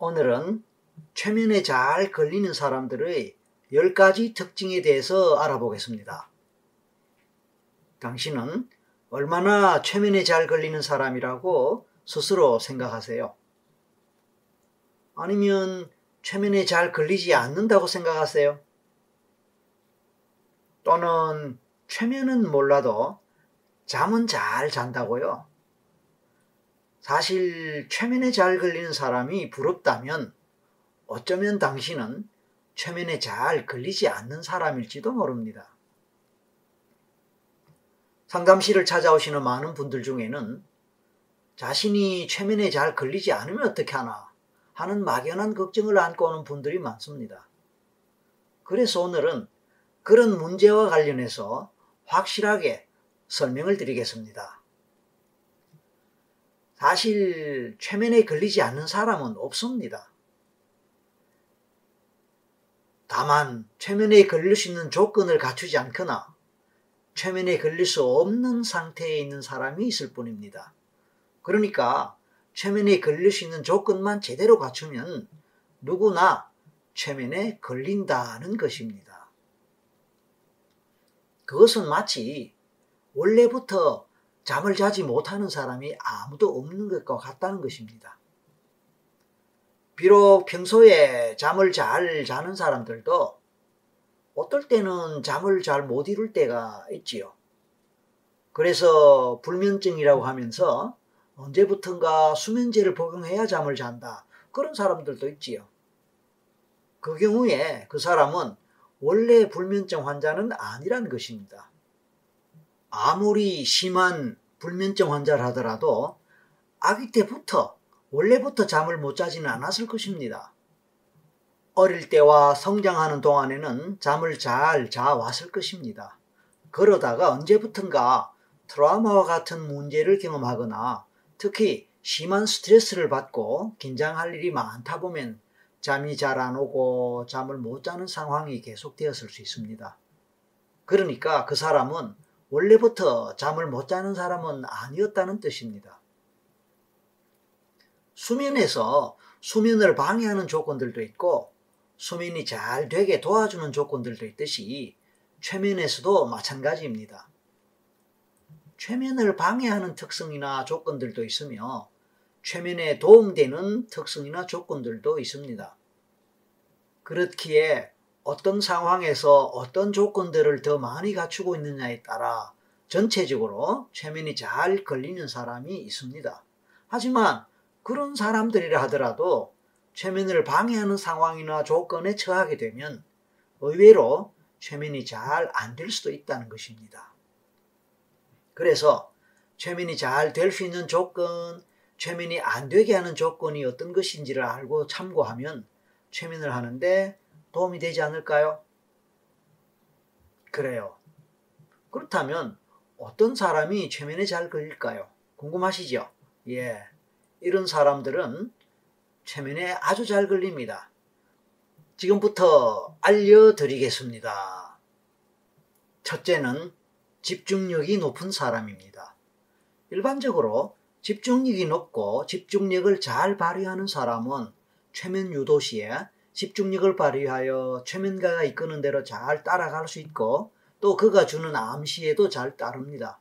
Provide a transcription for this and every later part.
오늘은 최면에 잘 걸리는 사람들의 10가지 특징에 대해서 알아보겠습니다. 당신은 얼마나 최면에 잘 걸리는 사람이라고 스스로 생각하세요? 아니면 최면에 잘 걸리지 않는다고 생각하세요? 또는 최면은 몰라도 잠은 잘 잔다고요? 사실 최면에 잘 걸리는 사람이 부럽다면 어쩌면 당신은 최면에 잘 걸리지 않는 사람일지도 모릅니다. 상담실을 찾아오시는 많은 분들 중에는 자신이 최면에 잘 걸리지 않으면 어떻게 하나 하는 막연한 걱정을 안고 오는 분들이 많습니다. 그래서 오늘은 그런 문제와 관련해서 확실하게 설명을 드리겠습니다. 사실 최면에 걸리지 않는 사람은 없습니다. 다만 최면에 걸릴 수 있는 조건을 갖추지 않거나 최면에 걸릴 수 없는 상태에 있는 사람이 있을 뿐입니다. 그러니까 최면에 걸릴 수 있는 조건만 제대로 갖추면 누구나 최면에 걸린다는 것입니다. 그것은 마치 원래부터 잠을 자지 못하는 사람이 아무도 없는 것과 같다는 것입니다. 비록 평소에 잠을 잘 자는 사람들도 어떨 때는 잠을 잘 못 이룰 때가 있지요. 그래서 불면증이라고 하면서 언제부턴가 수면제를 복용해야 잠을 잔다. 그런 사람들도 있지요. 그 경우에 그 사람은 원래 불면증 환자는 아니라는 것입니다. 아무리 심한 불면증 환자를 하더라도 아기 때부터 원래부터 잠을 못 자지는 않았을 것입니다. 어릴 때와 성장하는 동안에는 잠을 잘 자왔을 것입니다. 그러다가 언제부턴가 트라우마와 같은 문제를 경험하거나 특히 심한 스트레스를 받고 긴장할 일이 많다 보면 잠이 잘 안 오고 잠을 못 자는 상황이 계속되었을 수 있습니다. 그러니까 그 사람은 원래부터 잠을 못 자는 사람은 아니었다는 뜻입니다. 수면에서 수면을 방해하는 조건들도 있고 수면이 잘 되게 도와주는 조건들도 있듯이 최면에서도 마찬가지입니다. 최면을 방해하는 특성이나 조건들도 있으며 최면에 도움되는 특성이나 조건들도 있습니다. 그렇기에 어떤 상황에서 어떤 조건들을 더 많이 갖추고 있느냐에 따라 전체적으로 최면이 잘 걸리는 사람이 있습니다. 하지만 그런 사람들이라 하더라도 최면을 방해하는 상황이나 조건에 처하게 되면 의외로 최면이 잘 안 될 수도 있다는 것입니다. 그래서 최면이 잘 될 수 있는 조건, 최면이 안 되게 하는 조건이 어떤 것인지를 알고 참고하면 최면을 하는데 도움이 되지 않을까요? 그래요. 그렇다면 어떤 사람이 최면에 잘 걸릴까요? 궁금하시죠? 예. 이런 사람들은 최면에 아주 잘 걸립니다. 지금부터 알려드리겠습니다. 첫째는 집중력이 높은 사람입니다. 일반적으로 집중력이 높고 집중력을 잘 발휘하는 사람은 최면 유도 시에 집중력을 발휘하여 최면가가 이끄는 대로 잘 따라갈 수 있고 또 그가 주는 암시에도 잘 따릅니다.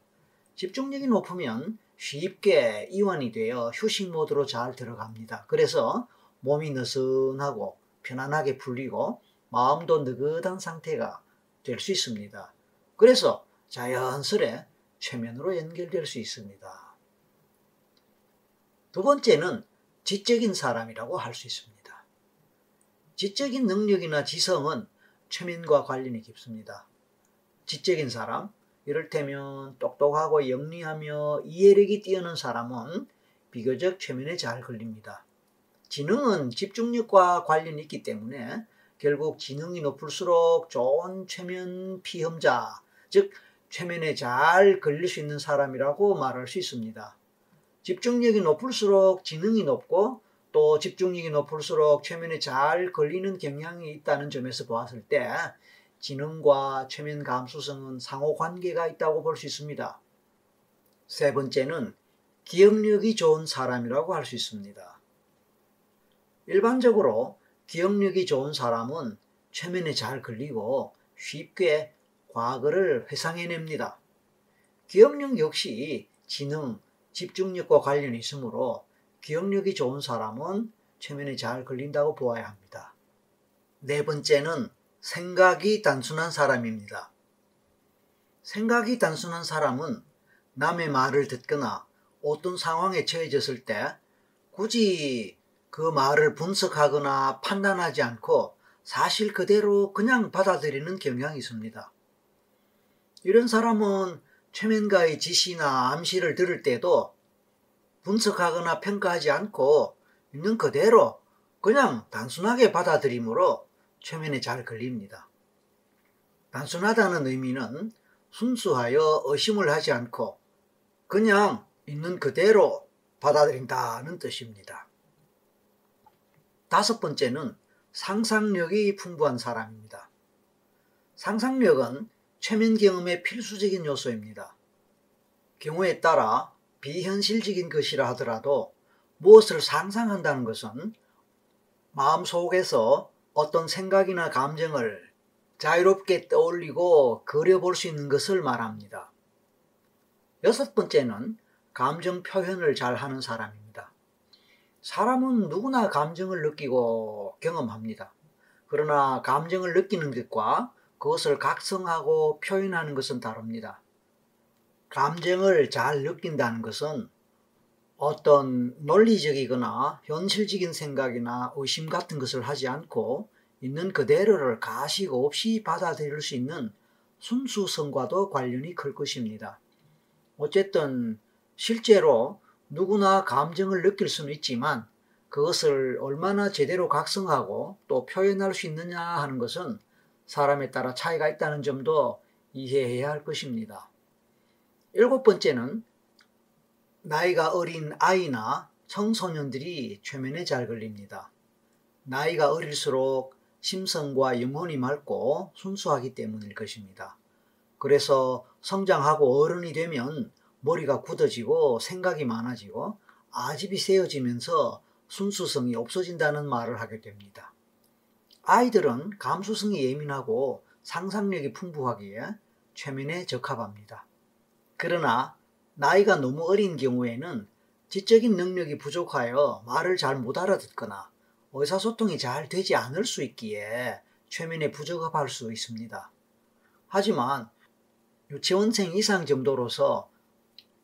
집중력이 높으면 쉽게 이완이 되어 휴식 모드로 잘 들어갑니다. 그래서 몸이 느슨하고 편안하게 풀리고 마음도 느긋한 상태가 될 수 있습니다. 그래서 자연스레 최면으로 연결될 수 있습니다. 두 번째는 지적인 사람이라고 할 수 있습니다. 지적인 능력이나 지성은 최면과 관련이 깊습니다. 지적인 사람, 이를테면 똑똑하고 영리하며 이해력이 뛰어난 사람은 비교적 최면에 잘 걸립니다. 지능은 집중력과 관련이 있기 때문에 결국 지능이 높을수록 좋은 최면 피험자, 즉 최면에 잘 걸릴 수 있는 사람이라고 말할 수 있습니다. 집중력이 높을수록 지능이 높고 또 집중력이 높을수록 최면에 잘 걸리는 경향이 있다는 점에서 보았을 때 지능과 최면 감수성은 상호 관계가 있다고 볼 수 있습니다. 세 번째는 기억력이 좋은 사람이라고 할 수 있습니다. 일반적으로 기억력이 좋은 사람은 최면에 잘 걸리고 쉽게 과거를 회상해냅니다. 기억력 역시 지능, 집중력과 관련이 있으므로 기억력이 좋은 사람은 최면에 잘 걸린다고 보아야 합니다. 네 번째는 생각이 단순한 사람입니다. 생각이 단순한 사람은 남의 말을 듣거나 어떤 상황에 처해졌을 때 굳이 그 말을 분석하거나 판단하지 않고 사실 그대로 그냥 받아들이는 경향이 있습니다. 이런 사람은 최면가의 지시나 암시를 들을 때도 분석하거나 평가하지 않고 있는 그대로 그냥 단순하게 받아들이므로 최면에 잘 걸립니다. 단순하다는 의미는 순수하여 의심을 하지 않고 그냥 있는 그대로 받아들인다는 뜻입니다. 다섯 번째는 상상력이 풍부한 사람입니다. 상상력은 최면 경험의 필수적인 요소입니다. 경우에 따라 비현실적인 것이라 하더라도 무엇을 상상한다는 것은 마음속에서 어떤 생각이나 감정을 자유롭게 떠올리고 그려볼 수 있는 것을 말합니다. 여섯 번째는 감정 표현을 잘 하는 사람입니다. 사람은 누구나 감정을 느끼고 경험합니다. 그러나 감정을 느끼는 것과 그것을 각성하고 표현하는 것은 다릅니다. 감정을 잘 느낀다는 것은 어떤 논리적이거나 현실적인 생각이나 의심 같은 것을 하지 않고 있는 그대로를 가식 없이 받아들일 수 있는 순수성과도 관련이 클 것입니다. 어쨌든 실제로 누구나 감정을 느낄 수는 있지만 그것을 얼마나 제대로 각성하고 또 표현할 수 있느냐 하는 것은 사람에 따라 차이가 있다는 점도 이해해야 할 것입니다. 일곱 번째는 나이가 어린 아이나 청소년들이 최면에 잘 걸립니다. 나이가 어릴수록 심성과 영혼이 맑고 순수하기 때문일 것입니다. 그래서 성장하고 어른이 되면 머리가 굳어지고 생각이 많아지고 아집이 세어지면서 순수성이 없어진다는 말을 하게 됩니다. 아이들은 감수성이 예민하고 상상력이 풍부하기에 최면에 적합합니다. 그러나 나이가 너무 어린 경우에는 지적인 능력이 부족하여 말을 잘 못 알아듣거나 의사소통이 잘 되지 않을 수 있기에 최면에 부적합할 수 있습니다. 하지만 유치원생 이상 정도로서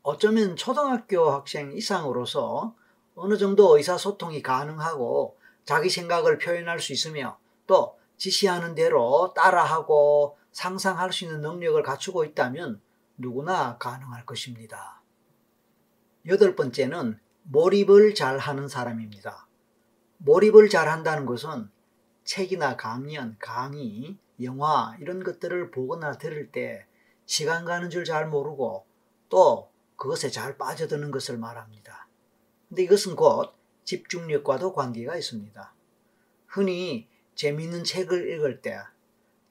어쩌면 초등학교 학생 이상으로서 어느 정도 의사소통이 가능하고 자기 생각을 표현할 수 있으며 또 지시하는 대로 따라하고 상상할 수 있는 능력을 갖추고 있다면 누구나 가능할 것입니다. 여덟 번째는 몰입을 잘 하는 사람입니다. 몰입을 잘 한다는 것은 책이나 강연, 강의, 영화 이런 것들을 보거나 들을 때 시간 가는 줄 잘 모르고 또 그것에 잘 빠져드는 것을 말합니다. 근데 이것은 곧 집중력과도 관계가 있습니다. 흔히 재미있는 책을 읽을 때,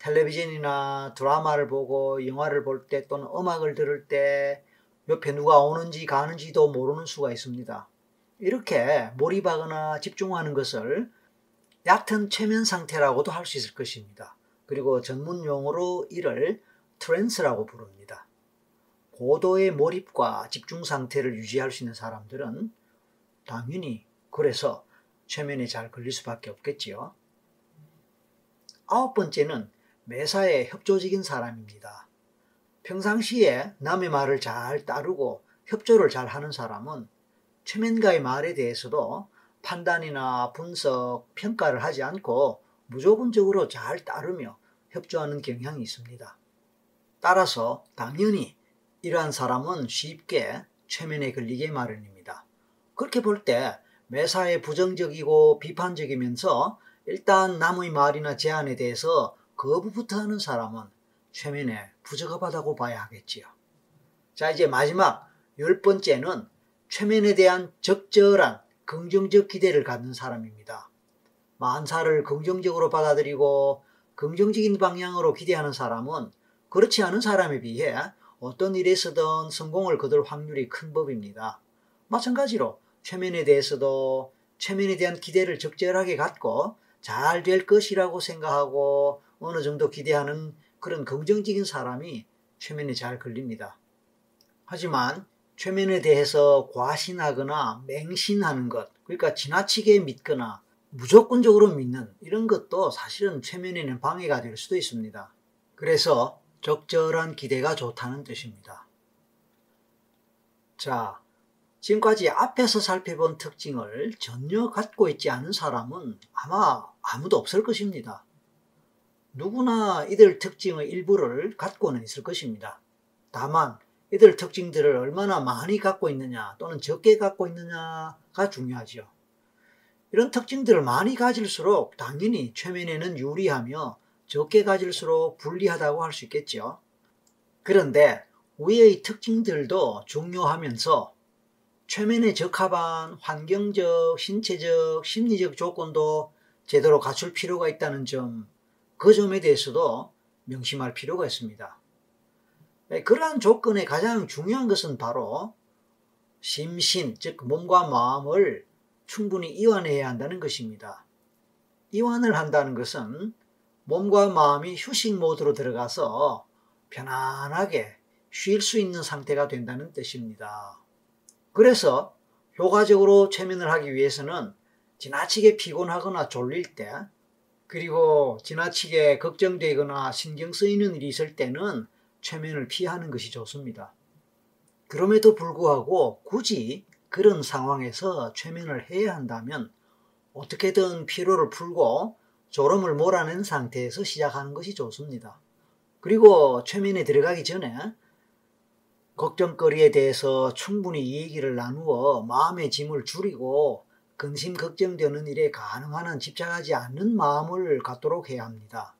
텔레비전이나 드라마를 보고 영화를 볼 때 또는 음악을 들을 때 옆에 누가 오는지 가는지도 모르는 수가 있습니다. 이렇게 몰입하거나 집중하는 것을 얕은 최면 상태라고도 할 수 있을 것입니다. 그리고 전문 용어로 이를 trance라고 부릅니다. 고도의 몰입과 집중 상태를 유지할 수 있는 사람들은 당연히 그래서 최면에 잘 걸릴 수밖에 없겠지요. 아홉 번째는 매사에 협조적인 사람입니다. 평상시에 남의 말을 잘 따르고 협조를 잘 하는 사람은 최면가의 말에 대해서도 판단이나 분석, 평가를 하지 않고 무조건적으로 잘 따르며 협조하는 경향이 있습니다. 따라서 당연히 이러한 사람은 쉽게 최면에 걸리게 마련입니다. 그렇게 볼 때 매사에 부정적이고 비판적이면서 일단 남의 말이나 제안에 대해서 거부부터 하는 사람은 최면에 부적합하다고 봐야 하겠지요. 자, 이제 마지막 열 번째는 최면에 대한 적절한 긍정적 기대를 갖는 사람입니다. 만사를 긍정적으로 받아들이고 긍정적인 방향으로 기대하는 사람은 그렇지 않은 사람에 비해 어떤 일에서든 성공을 거둘 확률이 큰 법입니다. 마찬가지로 최면에 대해서도 최면에 대한 기대를 적절하게 갖고 잘 될 것이라고 생각하고 어느 정도 기대하는 그런 긍정적인 사람이 최면에 잘 걸립니다. 하지만 최면에 대해서 과신하거나 맹신하는 것, 그러니까 지나치게 믿거나 무조건적으로 믿는 이런 것도 사실은 최면에는 방해가 될 수도 있습니다. 그래서 적절한 기대가 좋다는 뜻입니다. 자, 지금까지 앞에서 살펴본 특징을 전혀 갖고 있지 않은 사람은 아마 아무도 없을 것입니다. 누구나 이들 특징의 일부를 갖고는 있을 것입니다. 다만 이들 특징들을 얼마나 많이 갖고 있느냐 또는 적게 갖고 있느냐가 중요하죠. 이런 특징들을 많이 가질수록 당연히 최면에는 유리하며 적게 가질수록 불리하다고 할 수 있겠죠. 그런데 위의 특징들도 중요하면서 최면에 적합한 환경적, 신체적, 심리적 조건도 제대로 갖출 필요가 있다는 점, 그 점에 대해서도 명심할 필요가 있습니다. 네, 그러한 조건의 가장 중요한 것은 바로 심신, 즉 몸과 마음을 충분히 이완해야 한다는 것입니다. 이완을 한다는 것은 몸과 마음이 휴식 모드로 들어가서 편안하게 쉴 수 있는 상태가 된다는 뜻입니다. 그래서 효과적으로 최면을 하기 위해서는 지나치게 피곤하거나 졸릴 때 그리고 지나치게 걱정되거나 신경 쓰이는 일이 있을 때는 최면을 피하는 것이 좋습니다. 그럼에도 불구하고 굳이 그런 상황에서 최면을 해야 한다면 어떻게든 피로를 풀고 졸음을 몰아낸 상태에서 시작하는 것이 좋습니다. 그리고 최면에 들어가기 전에 걱정거리에 대해서 충분히 얘기를 나누어 마음의 짐을 줄이고 근심 걱정되는 일에 가능한 한 집착하지 않는 마음을 갖도록 해야 합니다.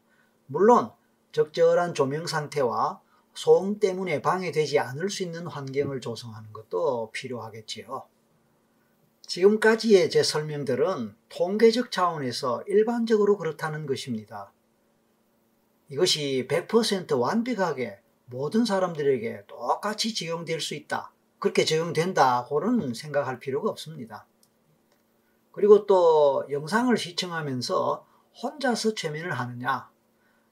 물론 적절한 조명 상태와 소음 때문에 방해되지 않을 수 있는 환경을 조성하는 것도 필요하겠지요. 지금까지의 제 설명들은 통계적 차원에서 일반적으로 그렇다는 것입니다. 이것이 100% 완벽하게 모든 사람들에게 똑같이 적용될 수 있다. 그렇게 적용된다고는 생각할 필요가 없습니다. 그리고 또 영상을 시청하면서 혼자서 최면을 하느냐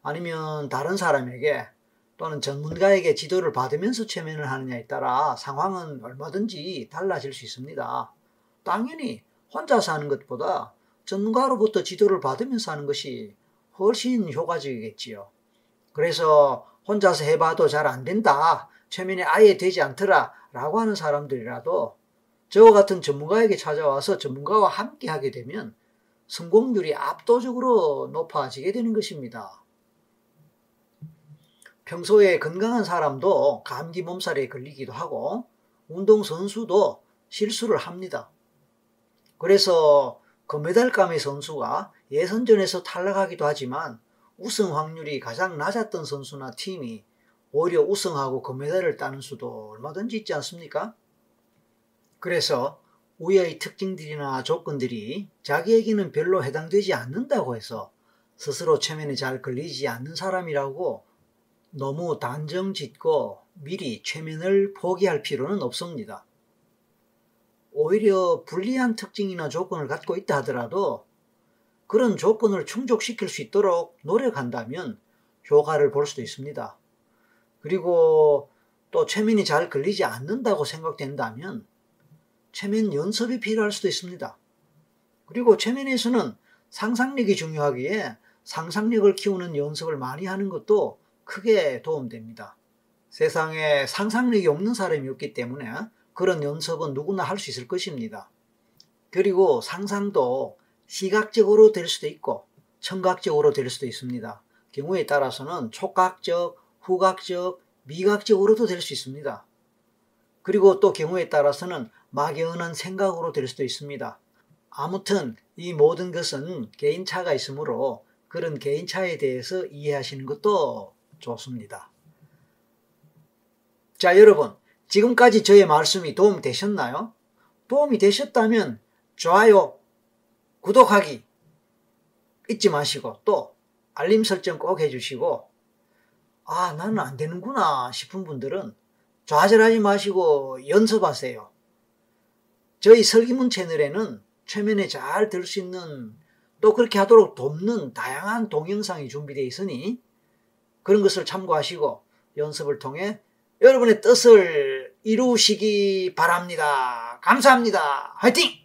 아니면 다른 사람에게 또는 전문가에게 지도를 받으면서 최면을 하느냐에 따라 상황은 얼마든지 달라질 수 있습니다. 당연히 혼자서 하는 것보다 전문가로부터 지도를 받으면서 하는 것이 훨씬 효과적이겠지요. 그래서 혼자서 해봐도 잘 안 된다. 최면이 아예 되지 않더라. 라고 하는 사람들이라도 저와 같은 전문가에게 찾아와서 전문가와 함께 하게 되면 성공률이 압도적으로 높아지게 되는 것입니다. 평소에 건강한 사람도 감기 몸살에 걸리기도 하고 운동선수도 실수를 합니다. 그래서 금메달감의 선수가 예선전에서 탈락하기도 하지만 우승 확률이 가장 낮았던 선수나 팀이 오히려 우승하고 금메달을 따는 수도 얼마든지 있지 않습니까? 그래서 우여의 특징들이나 조건들이 자기에게는 별로 해당되지 않는다고 해서 스스로 최면에 잘 걸리지 않는 사람이라고 너무 단정 짓고 미리 최면을 포기할 필요는 없습니다. 오히려 불리한 특징이나 조건을 갖고 있다 하더라도 그런 조건을 충족시킬 수 있도록 노력한다면 효과를 볼 수도 있습니다. 그리고 또 최면이 잘 걸리지 않는다고 생각된다면 최면 연습이 필요할 수도 있습니다. 그리고 최면에서는 상상력이 중요하기에 상상력을 키우는 연습을 많이 하는 것도 크게 도움됩니다. 세상에 상상력이 없는 사람이 없기 때문에 그런 연습은 누구나 할 수 있을 것입니다. 그리고 상상도 시각적으로 될 수도 있고 청각적으로 될 수도 있습니다. 경우에 따라서는 촉각적, 후각적, 미각적으로도 될 수 있습니다. 그리고 또 경우에 따라서는 막연한 생각으로 될 수도 있습니다. 아무튼 이 모든 것은 개인차가 있으므로 그런 개인차에 대해서 이해하시는 것도 좋습니다. 자, 여러분. 지금까지 저의 말씀이 도움 되셨나요? 도움이 되셨다면 좋아요, 구독하기 잊지 마시고 또 알림 설정 꼭 해주시고 아, 나는 안 되는구나 싶은 분들은 좌절하지 마시고 연습하세요. 저희 설기문 채널에는 최면에 잘 들 수 있는 또 그렇게 하도록 돕는 다양한 동영상이 준비되어 있으니 그런 것을 참고하시고 연습을 통해 여러분의 뜻을 이루시기 바랍니다. 감사합니다. 화이팅!